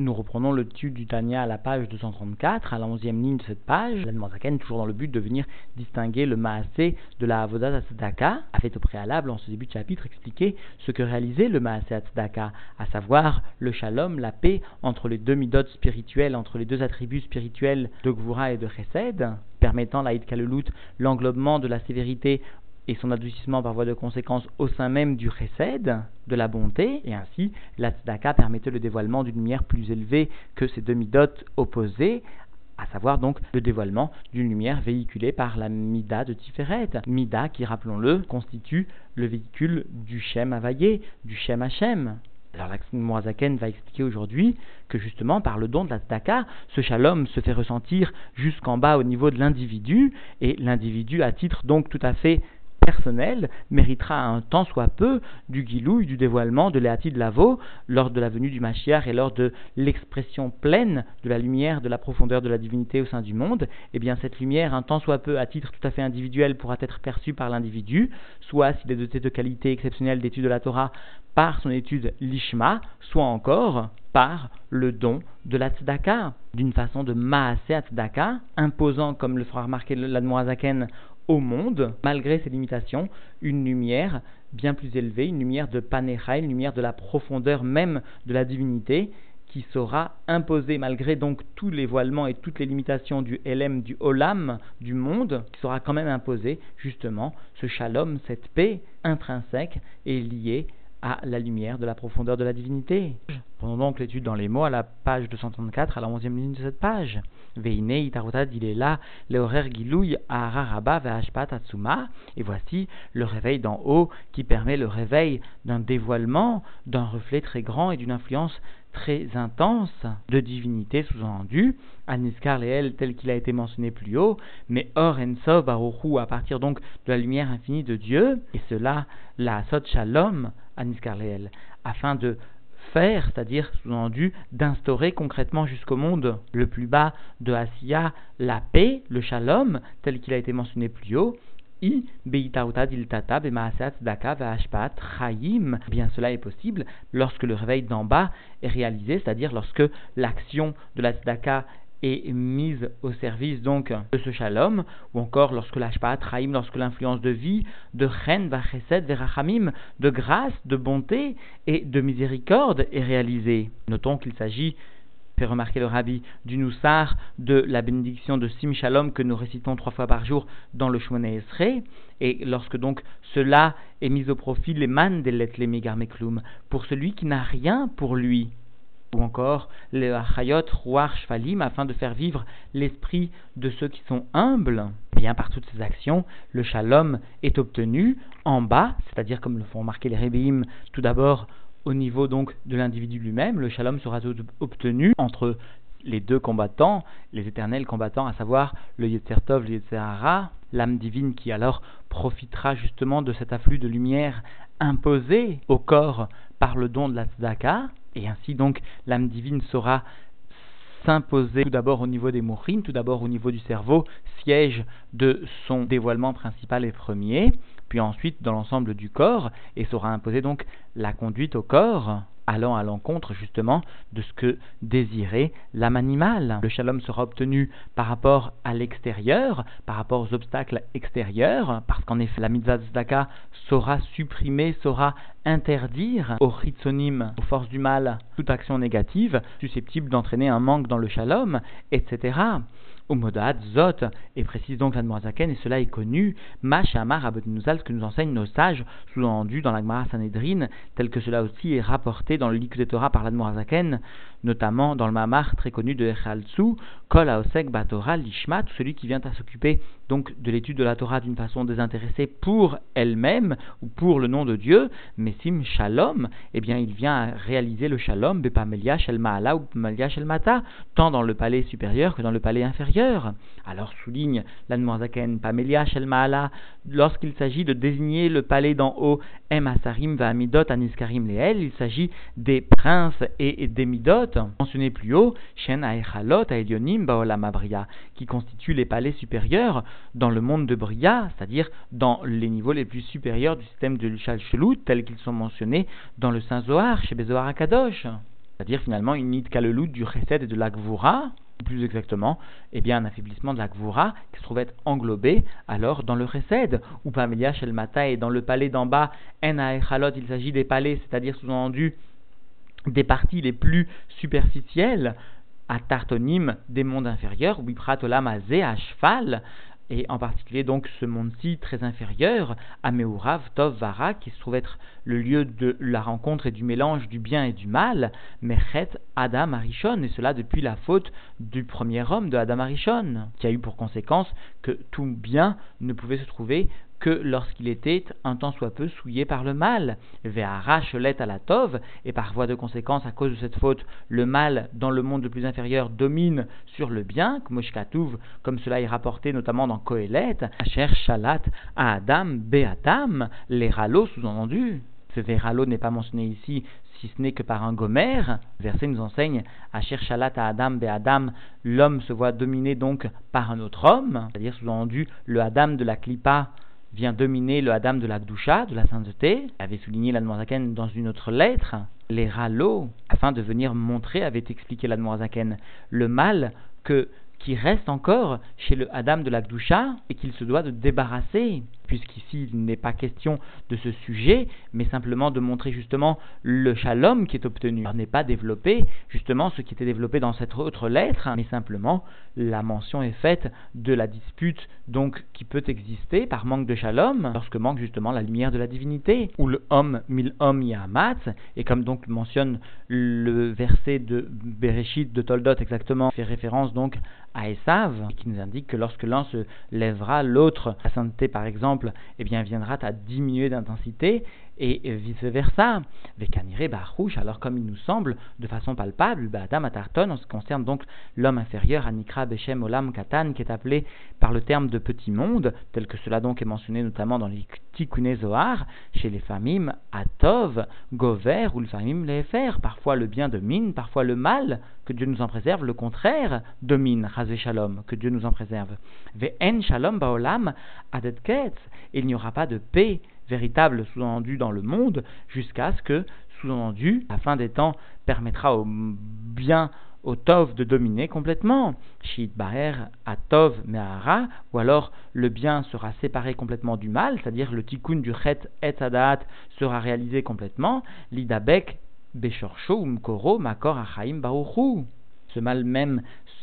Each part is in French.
Nous reprenons le titre du Tania à la page 234, à la 11e ligne de cette page. L'Admorazaken, toujours dans le but de venir distinguer le Maasé de la Avodat Atzedaka, a fait au préalable, en ce début de chapitre, expliquer ce que réalisait le Maasé Atzedaka, à savoir le shalom, la paix entre les deux midotes spirituelles, entre les deux attributs spirituels de Gvura et de Chesed, permettant l'Aïd Kalelut, l'englobement de la sévérité et son adoucissement par voie de conséquence au sein même du chesed, de la bonté, et ainsi la tzedaka permettait le dévoilement d'une lumière plus élevée que ces demi-dotes opposées, à savoir donc le dévoilement d'une lumière véhiculée par la Mida de Tiferet. Mida qui, rappelons-le, constitue le véhicule du Shem Havayé, du Shem Hashem. Alors Moazaken va expliquer aujourd'hui que justement par le don de la tzedaka, ce shalom se fait ressentir jusqu'en bas au niveau de l'individu, et l'individu à titre donc tout à fait personnel méritera un tant soit peu du guilouille, du dévoilement de l'Eati de Lavo lors de la venue du Mashiach et lors de l'expression pleine de la lumière, de la profondeur de la divinité au sein du monde, eh bien cette lumière, un tant soit peu à titre tout à fait individuel, pourra être perçue par l'individu, soit s'il est doté de qualités exceptionnelles d'étude de la Torah par son étude lishma, soit encore par le don de la tzedaka, d'une façon de maasé tzedaka, imposant, comme le fera remarquer l'Admoazaken, au monde, malgré ses limitations, une lumière bien plus élevée, une lumière de Panecha, une lumière de la profondeur même de la divinité, qui sera imposée malgré donc tous les voilements et toutes les limitations du LM, du Olam, du monde, qui sera quand même imposée justement ce shalom, cette paix intrinsèque et liée à la lumière de la profondeur de la divinité. Prenons donc l'étude dans les mots à la page 234, à la 11e ligne de cette page. Veine itarotad il est là, atsuma. Et voici le réveil d'en haut qui permet le réveil d'un dévoilement, d'un reflet très grand et d'une influence très intense de divinité sous-entendue, Aniskar Leel tel qu'il a été mentionné plus haut, mais Or Enso Baruchu à partir donc de la lumière infinie de Dieu, et cela la Sot Shalom Aniskar Leel, afin de c'est-à-dire sous-entendu d'instaurer concrètement jusqu'au monde le plus bas de Asiya la paix, le shalom, tel qu'il a été mentionné plus haut, I Bien cela est possible lorsque le réveil d'en bas est réalisé, c'est-à-dire lorsque l'action de la tzedaka est mise au service donc de ce shalom, ou encore lorsque l'ashpa trahim, lorsque l'influence de vie, de chen, vachesed, verachamim, de grâce, de bonté et de miséricorde est réalisée. Notons qu'il s'agit fait remarquer le rabbi du Noussar de la bénédiction de Sim Shalom que nous récitons trois fois par jour dans le Shmoné Esrei. Et lorsque donc cela est mis au profit, les man des les pour celui qui n'a rien pour lui ou encore les achayot ruach shvalim afin de faire vivre l'esprit de ceux qui sont humbles. Bien par toutes ces actions, le shalom est obtenu en bas, c'est-à-dire comme le font remarquer les rébéim, tout d'abord au niveau donc de l'individu lui-même, le shalom sera obtenu entre les deux combattants, les éternels combattants, à savoir le Yetzer Tov, le Yetzer l'âme divine qui alors profitera justement de cet afflux de lumière imposé au corps par le don de la tzedaka, et ainsi donc l'âme divine saura s'imposer tout d'abord au niveau des mourines, tout d'abord au niveau du cerveau, siège de son dévoilement principal et premier, puis ensuite dans l'ensemble du corps, et saura imposer donc la conduite au corps, allant à l'encontre justement de ce que désirait l'âme animale. Le shalom sera obtenu par rapport à l'extérieur, par rapport aux obstacles extérieurs, parce qu'en effet la mitzvah tzedaka saura supprimer, saura interdire aux chitsonim, aux forces du mal, toute action négative susceptible d'entraîner un manque dans le shalom, etc. Umodad, Zot, et précise donc l'Admorazaken, et cela est connu, Mashamar Abednouzal, ce que nous enseignent nos sages, sous-entendu dans la Gemara Sanhedrin, tel que cela aussi est rapporté dans le Likud Torah par l'Admorazaken, notamment dans le Mamar très connu de Echaltsu, Kol Aosek Batora Lishmat, celui qui vient à s'occuper donc de l'étude de la Torah d'une façon désintéressée pour elle-même ou pour le nom de Dieu, mais Sim Shalom, eh bien il vient à réaliser le Shalom, Bepamelia Shel Maala ou Bepamelia Shel Mata, tant dans le palais supérieur que dans le palais inférieur. Alors souligne l'Anmoazaken, Pamelia Shel Maala, lorsqu'il s'agit de désigner le palais d'en haut, Em Asarim Va'amidot Aniskarim Leel, il s'agit des princes et des midot, mentionnés plus haut, Shen Aechalot Aelionim Baolam qui constituent les palais supérieurs dans le monde de Bria, c'est-à-dire dans les niveaux les plus supérieurs du système de Shalchelut, tels qu'ils sont mentionnés dans le Saint Zohar, chez Bezoar Akadosh. c'est-à-dire finalement une nidkalelut du chesed et de la gvura, plus exactement, eh bien un affaiblissement de la gvura qui se trouve être englobé alors dans le chesed, ou Pamelia Shel Mata et dans le palais d'en bas, En Aechalot, il s'agit des palais, c'est-à-dire sous-entendu des parties les plus superficielles, à Tartonim des mondes inférieurs, Wiprat Olam à cheval, et en particulier donc ce monde-ci très inférieur, Ameurav, Tov, Vara, qui se trouve être le lieu de la rencontre et du mélange du bien et du mal, Merchet, Adam, Arishon, et cela depuis la faute du premier homme de Adam Arishon, qui a eu pour conséquence que tout bien ne pouvait se trouver que lorsqu'il était un tant soit peu souillé par le mal. Ve'ara à la tov, et par voie de conséquence, à cause de cette faute, le mal dans le monde le plus inférieur domine sur le bien, comme cela est rapporté notamment dans Kohelet, Asher Shalat à Adam Beatam, les ralos sous-entendu. Ce Veralo n'est pas mentionné ici si ce n'est que par un gomer. Le verset nous enseigne à Shalat à Adam Be'Adam, l'homme se voit dominé donc par un autre homme, c'est-à-dire sous-entendu le Adam de la Klippa vient dominer le Adam de la Gdusha, de la sainteté, avait souligné l'Admorazaken dans une autre lettre, les râlots, afin de venir montrer, avait expliqué l'Admorazaken, le mal que qui reste encore chez le Adam de la Gdusha et qu'il se doit de débarrasser, puisqu'ici il n'est pas question de ce sujet, mais simplement de montrer justement le shalom qui est obtenu. Il n'est pas développé justement ce qui était développé dans cette autre lettre, mais simplement la mention est faite de la dispute donc qui peut exister par manque de shalom, lorsque manque justement la lumière de la divinité, ou le homme mille hommes yahamat, et comme donc mentionne le verset de Bereshit de Toldot exactement, fait référence donc à Esav, qui nous indique que lorsque l'un se lèvera, l'autre, la sainteté par exemple, eh bien viendra à diminuer d'intensité, et vice-versa. Vekanire Baruch, alors comme il nous semble, de façon palpable, Adam Atarton, en ce qui concerne donc l'homme inférieur, Anikra Beshem Olam Katan, qui est appelé par le terme de petit monde, tel que cela donc est mentionné notamment dans les Tikkun Zohar, chez les famim Atov, Gover ou le famim Lefer, parfois le bien domine, parfois le mal, que Dieu nous en préserve, le contraire domine, Chazé Shalom, que Dieu nous en préserve. Ve'en Shalom Baolam Adetket, il n'y aura pas de paix véritable sous-entendu dans le monde, jusqu'à ce que, sous-entendu, la fin des temps permettra au bien, au Tov de dominer complètement. Shit à Tov Mehara, ou alors le bien sera séparé complètement du mal, c'est-à-dire le tikkun du Chet et Adaat sera réalisé complètement. L'Idabek Beshorcho Umkoro Makor Achaim Baruchu. Ce mal même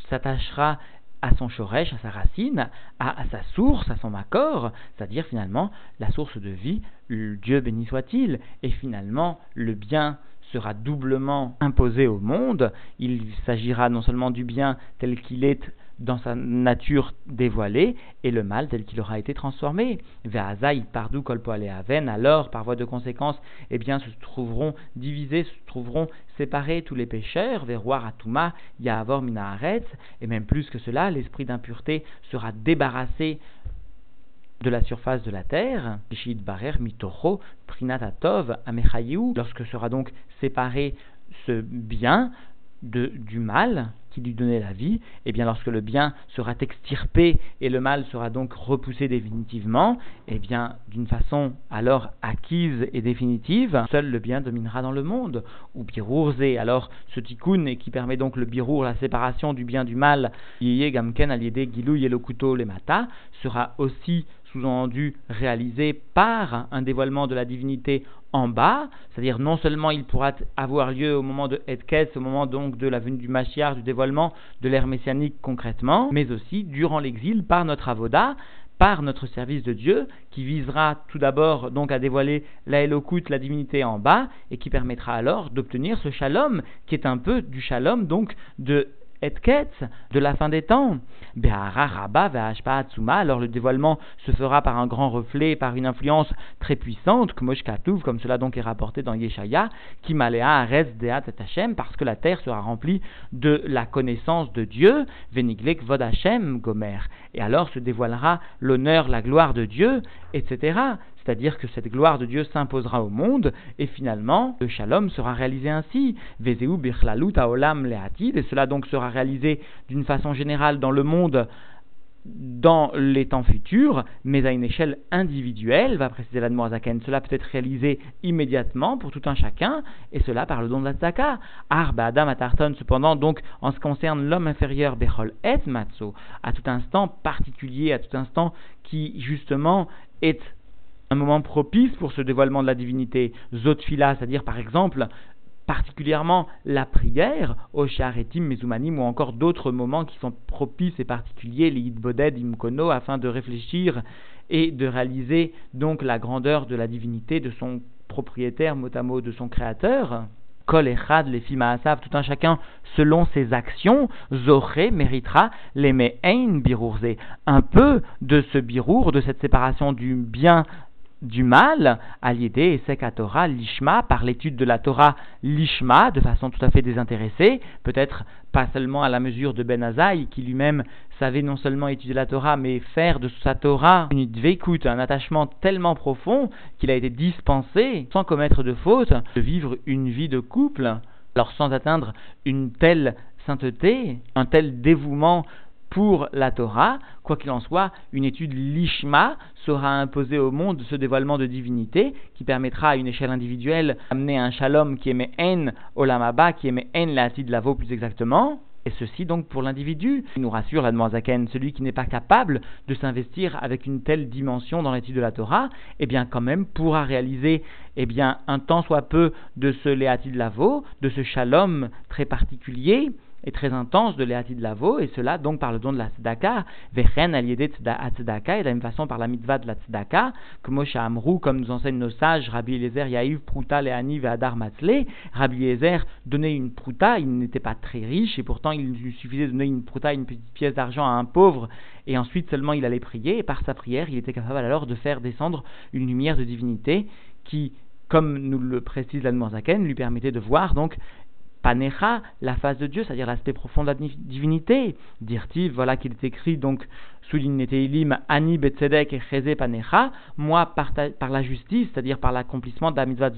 s'attachera à son shoresh, à sa racine, à, sa source, à son accord, c'est-à-dire finalement la source de vie, Dieu béni soit-il, et finalement le bien sera doublement imposé au monde, il s'agira non seulement du bien tel qu'il est dans sa nature dévoilée et le mal tel qu'il aura été transformé. Ve'azaï pardu aven, alors par voie de conséquence, eh bien se trouveront divisés, se trouveront séparés tous les pécheurs, veroir atuma, yahavor minaharetz, et même plus que cela, l'esprit d'impureté sera débarrassé de la surface de la terre, lorsque sera donc séparé ce bien du mal qui lui donnait la vie, et eh bien lorsque le bien sera extirpé et le mal sera donc repoussé définitivement, et eh bien d'une façon alors acquise et définitive, seul le bien dominera dans le monde. Ou birourze, alors ce tikkun qui permet donc le birour, la séparation du bien du mal, yeye gamken aliede gilou le couteau sera aussi sous-entendu réalisé par un dévoilement de la divinité en bas, c'est-à-dire non seulement il pourra avoir lieu au moment de Edkes, au moment donc de la venue du Mashiach, du dévoilement de l'ère messianique concrètement, mais aussi durant l'exil par notre avoda, par notre service de Dieu, qui visera tout d'abord donc à dévoiler la Elokut, la divinité en bas, et qui permettra alors d'obtenir ce shalom, qui est un peu du shalom donc de Etket, de la fin des temps. alors le dévoilement se fera par un grand reflet, par une influence très puissante, comme cela donc est rapporté dans Yeshaya, qui malea res deat et Hashem, parce que la terre sera remplie de la connaissance de Dieu, veniglek vod Hashem gomer. Et alors se dévoilera l'honneur, la gloire de Dieu, etc c'est-à-dire que cette gloire de Dieu s'imposera au monde, et finalement, le shalom sera réalisé ainsi. Vezeu birlalut olam leatid, et cela donc sera réalisé d'une façon générale dans le monde dans les temps futurs, mais à une échelle individuelle, va préciser la Zaken. Cela peut être réalisé immédiatement pour tout un chacun, et cela par le don de la tzaka. Arba Adam Atarton, cependant, donc, en ce qui concerne l'homme inférieur, Bechol et Matzo, à tout instant particulier, à tout instant qui, justement, est un moment propice pour ce dévoilement de la divinité. Zotfila, c'est-à-dire, par exemple, particulièrement la prière, au Sharetim, Mezumanim, ou encore d'autres moments qui sont propices et particuliers, les Boded, Imkono, afin de réfléchir et de réaliser donc la grandeur de la divinité de son propriétaire, mot de son créateur. Kol Echad, les Asav, tout un chacun selon ses actions, Zoré méritera les Me'ein Birourze. Un peu de ce birour, de cette séparation du bien du mal à l'idée et Torah l'ishma par l'étude de la Torah l'ishma de façon tout à fait désintéressée, peut-être pas seulement à la mesure de Ben Azaï qui lui-même savait non seulement étudier la Torah mais faire de sa Torah une dveikut, un attachement tellement profond qu'il a été dispensé sans commettre de faute de vivre une vie de couple alors sans atteindre une telle sainteté, un tel dévouement pour la Torah, quoi qu'il en soit, une étude lishma sera imposée au monde ce dévoilement de divinité qui permettra à une échelle individuelle d'amener un shalom qui émet en olamaba, qui émet en la lavo plus exactement. Et ceci donc pour l'individu. Il nous rassure la Zaken, celui qui n'est pas capable de s'investir avec une telle dimension dans l'étude de la Torah, eh bien quand même pourra réaliser eh bien un tant soit peu de ce de Lavo, de ce shalom très particulier, est très intense de de Lavo, et cela donc par le don de la tzedaka, vechen aliédé tzedaka, et de la même façon par la mitzvah de la tzedaka, que Moshe Amrou, comme nous enseignent nos sages, Rabbi Eliezer, Yaïv, Pruta, Leani, Adar Matzle, Rabbi Eliezer donnait une pruta, il n'était pas très riche, et pourtant il lui suffisait de donner une pruta, une petite pièce d'argent à un pauvre, et ensuite seulement il allait prier, et par sa prière, il était capable alors de faire descendre une lumière de divinité qui comme nous le précise l'Admorzaken, lui permettait de voir donc panecha, la face de Dieu, c'est-à-dire l'aspect profond de la divinité. Dire-t-il, voilà qu'il est écrit donc souligne Teilim, Ani Betzedek et Cheze Panecha, moi par, la justice, c'est-à-dire par l'accomplissement de la mitzvah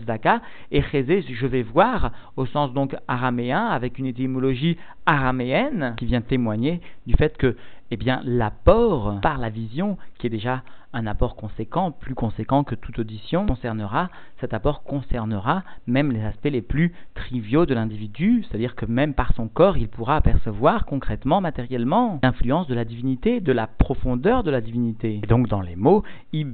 et Cheze, je vais voir, au sens donc araméen, avec une étymologie araméenne, qui vient témoigner du fait que, eh bien, l'apport par la vision, qui est déjà un apport conséquent, plus conséquent que toute audition, concernera, cet apport concernera même les aspects les plus triviaux de l'individu, c'est-à-dire que même par son corps, il pourra apercevoir concrètement, matériellement, l'influence de la divinité, de la profondeur de la divinité. Et donc dans les mots. Il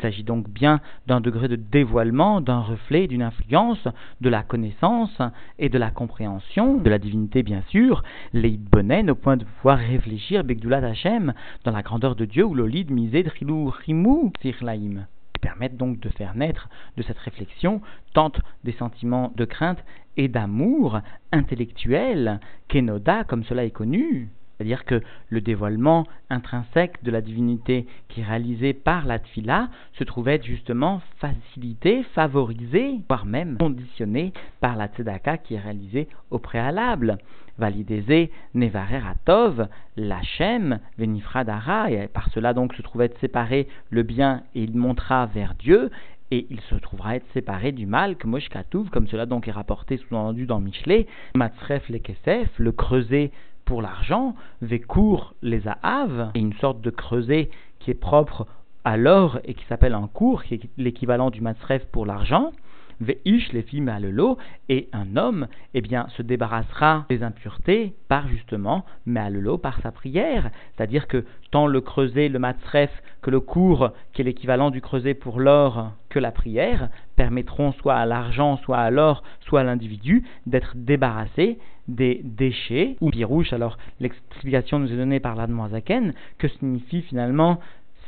s'agit donc bien d'un degré de dévoilement, d'un reflet, d'une influence, de la connaissance et de la compréhension de la divinité, bien sûr, les bonen au point de pouvoir réfléchir Begdulat Hashem dans la grandeur de Dieu ou l'olid misé Drilou Rimou Sirlaim permettent donc de faire naître de cette réflexion tant des sentiments de crainte et d'amour intellectuel qu'Enoda, comme cela est connu. C'est-à-dire que le dévoilement intrinsèque de la divinité qui est réalisé par la tfila se trouvait justement facilité, favorisé, voire même conditionné par la tzedaka qui est réalisée au préalable. Validézé, Nevarer Atov, Lachem, Venifradara, et par cela donc se trouvait séparé le bien et il montera vers Dieu, et il se trouvera être séparé du mal, que Moshkatouv, comme cela donc est rapporté sous-entendu dans Michelet, Matzref le Kesef, le creuset pour l'argent, Vekour les Ahav, et une sorte de creuset qui est propre à l'or et qui s'appelle un cours, qui est l'équivalent du Matzref pour l'argent, Veish les filles lot et un homme, eh bien, se débarrassera des impuretés par justement lot par sa prière. C'est-à-dire que tant le creuset, le matzref, que le cours, qui est l'équivalent du creuset pour l'or, que la prière, permettront soit à l'argent, soit à l'or, soit à l'individu d'être débarrassé des déchets ou pirouche. Alors, l'explication nous est donnée par l'Admoisaken, que signifie finalement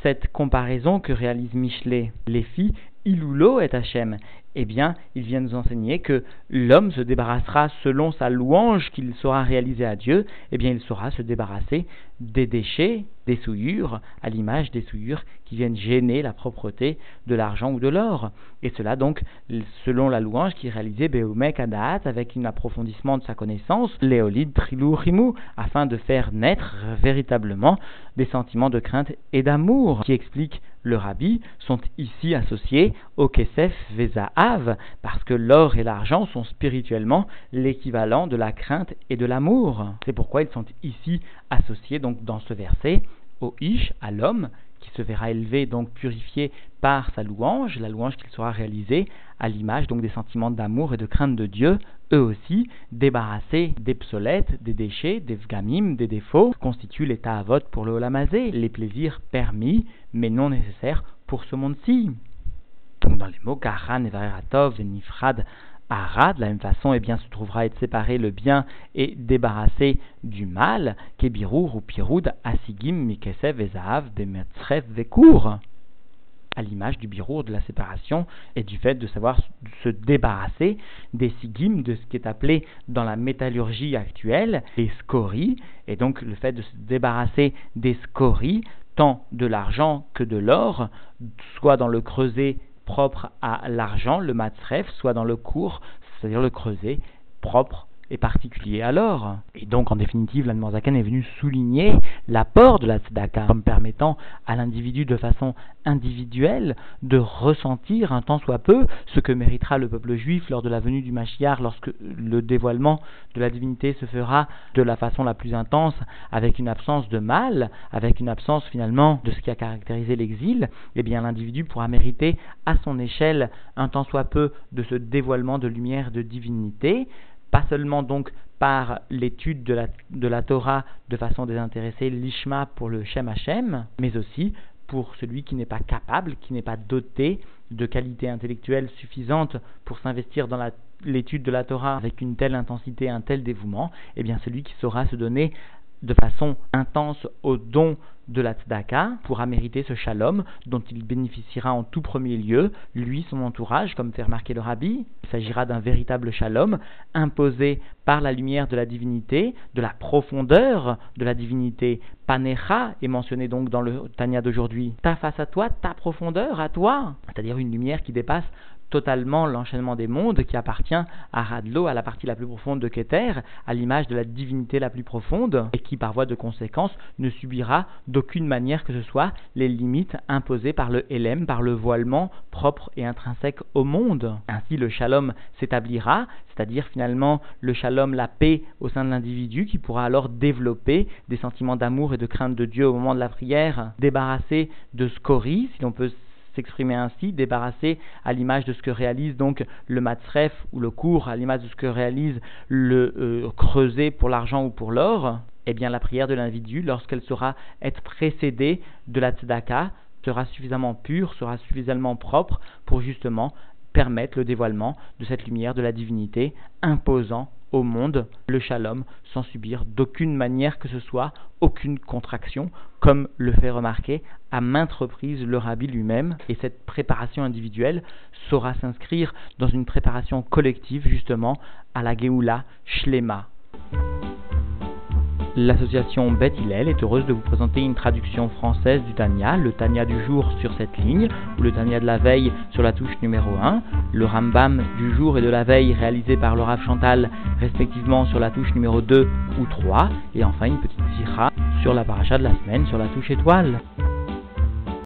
cette comparaison que réalise Michelet. Les filles, Ilulo et Hachem eh bien, il vient nous enseigner que l'homme se débarrassera selon sa louange qu'il saura réaliser à Dieu, eh bien, il saura se débarrasser des déchets, des souillures, à l'image des souillures qui viennent gêner la propreté de l'argent ou de l'or. Et cela donc, selon la louange qui est réalisée Beoumek Adaat avec un approfondissement de sa connaissance, Léolide Trilou Rimou, afin de faire naître véritablement des sentiments de crainte et d'amour, qui explique le rabbi, sont ici associés au Kesef Vezaav, parce que l'or et l'argent sont spirituellement l'équivalent de la crainte et de l'amour. C'est pourquoi ils sont ici associés, donc dans ce verset, au Ish, à l'homme, qui se verra élevé, donc purifié par sa louange, la louange qu'il sera réalisée à l'image donc des sentiments d'amour et de crainte de Dieu, eux aussi, débarrassés des psolettes, des déchets, des vgamim, des défauts, constituent l'état à vote pour le holamazé, les plaisirs permis, mais non nécessaires pour ce monde-ci. Donc dans les mots Karan, et Nifrad, Arad, de la même façon, eh bien, se trouvera être séparé le bien et débarrassé du mal, Kebirur ou Piroud, Asigim, Mikesev, Ezahav, Bemetzrev, Vekour. À l'image du birour de la séparation et du fait de savoir se débarrasser des sigim, de ce qui est appelé dans la métallurgie actuelle les scories, et donc le fait de se débarrasser des scories, tant de l'argent que de l'or, soit dans le creuset propre à l'argent, le matzref, soit dans le cours, c'est-à-dire le creuset propre et particulier alors. Et donc, en définitive, l'Anne est venu souligner l'apport de la tzedaka comme permettant à l'individu de façon individuelle de ressentir un tant soit peu ce que méritera le peuple juif lors de la venue du Mashiach, lorsque le dévoilement de la divinité se fera de la façon la plus intense, avec une absence de mal, avec une absence finalement de ce qui a caractérisé l'exil, eh bien l'individu pourra mériter à son échelle un tant soit peu de ce dévoilement de lumière de divinité, pas seulement donc par l'étude de la, de la, Torah de façon désintéressée, l'ishma pour le Shem Hashem, mais aussi pour celui qui n'est pas capable, qui n'est pas doté de qualité intellectuelle suffisante pour s'investir dans l'étude de la Torah avec une telle intensité, un tel dévouement, eh bien celui qui saura se donner de façon intense au don de la tzedaka pourra mériter ce shalom dont il bénéficiera en tout premier lieu, lui, son entourage, comme fait remarquer le rabbi. Il s'agira d'un véritable shalom imposé par la lumière de la divinité, de la profondeur de la divinité. Panecha est mentionné donc dans le Tanya d'aujourd'hui. Ta face à toi, ta profondeur à toi, c'est-à-dire une lumière qui dépasse totalement l'enchaînement des mondes qui appartient à Radlo, à la partie la plus profonde de Keter, à l'image de la divinité la plus profonde, et qui par voie de conséquence ne subira d'aucune manière que ce soit les limites imposées par le Hélène, par le voilement propre et intrinsèque au monde. Ainsi le shalom s'établira, c'est-à-dire finalement le shalom, la paix au sein de l'individu qui pourra alors développer des sentiments d'amour et de crainte de Dieu au moment de la prière, débarrassé de scories, si l'on peut s'exprimer ainsi, débarrassé à l'image de ce que réalise donc le matzref ou le cours, à l'image de ce que réalise le euh, creuset pour l'argent ou pour l'or, eh bien la prière de l'individu, lorsqu'elle sera être précédée de la tzedaka, sera suffisamment pure, sera suffisamment propre pour justement permettre le dévoilement de cette lumière de la divinité, imposant au monde le shalom sans subir d'aucune manière que ce soit aucune contraction, comme le fait remarquer à maintes reprises le rabbi lui-même. Et cette préparation individuelle saura s'inscrire dans une préparation collective justement à la Geoula Shlema. L'association Beth Hillel est heureuse de vous présenter une traduction française du Tania, le Tania du jour sur cette ligne, ou le Tania de la veille sur la touche numéro 1, le Rambam du jour et de la veille réalisé par Rav Chantal respectivement sur la touche numéro 2 ou 3, et enfin une petite sira sur la paracha de la semaine sur la touche étoile.